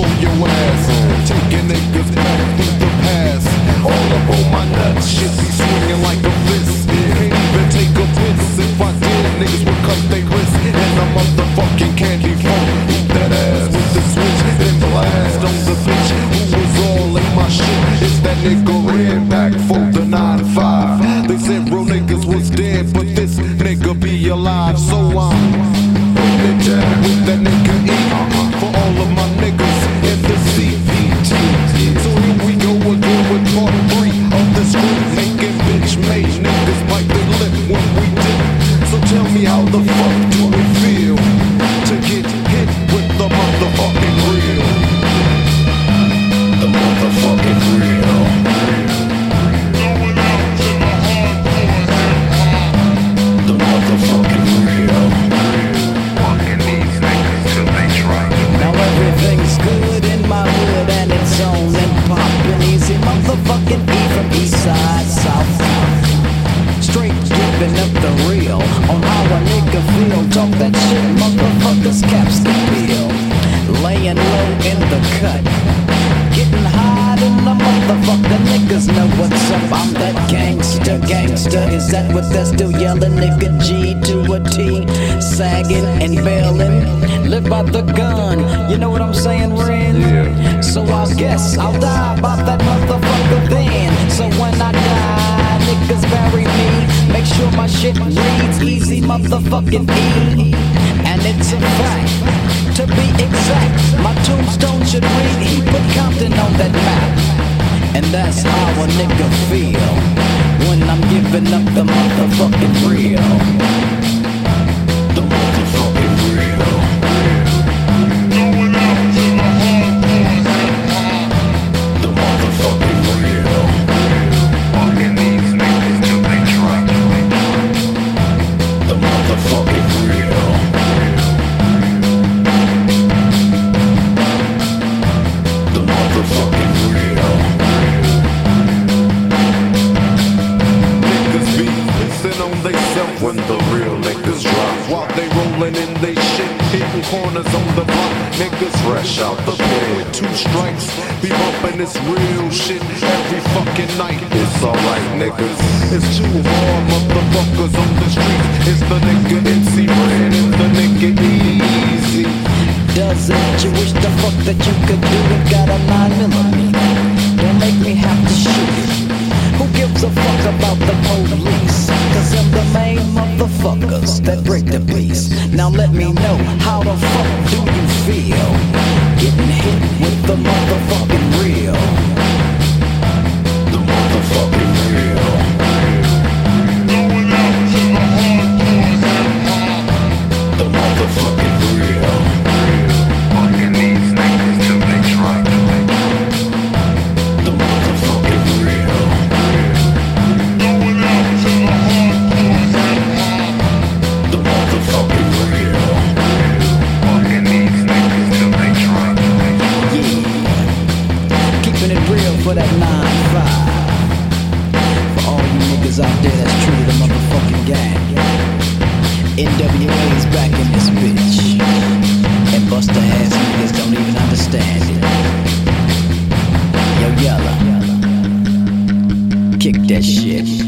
for your ass. Taking niggas back of the past. All up on my nuts. Shit be swinging like a fist. Can't even take a piss. If I did, niggas would cut their wrist. And I'm motherfucking candy phone. Eat that ass with the switch. Then blast on the bitch who was all in my shit. It's that nigga Redback for the gangster. Is that what they're still yelling? Nigga G to a T. Sagging and bailing. Live by the gun. You know what I'm saying, Ren? Yeah. So I guess I'll die by that motherfucker then. So when I die, niggas bury me. Make sure my shit reads Eazy, motherfucking E. And it's a fact. To be exact, my And that's how a nigga feel when I'm giving up the motherfucking on the block. Niggas fresh out the with two strikes. Be bumping this real shit every fucking night. It's alright, niggas. It's too hard, motherfuckers on the street. It's the nigga MC Ren and the nigga Eazy. Doesn't you wish the fuck that you could do it? Got a 9 millimeter. Don't make me have to shoot. Who gives a fuck about the police? Cause I'm the main motherfuckers that break the peace. Now let me know, how the fuck do you feel? Getting hit with the motherfucking real. NWA is back in this bitch. And Busta ass niggas don't even understand it. Yo, Yella. Kick that shit.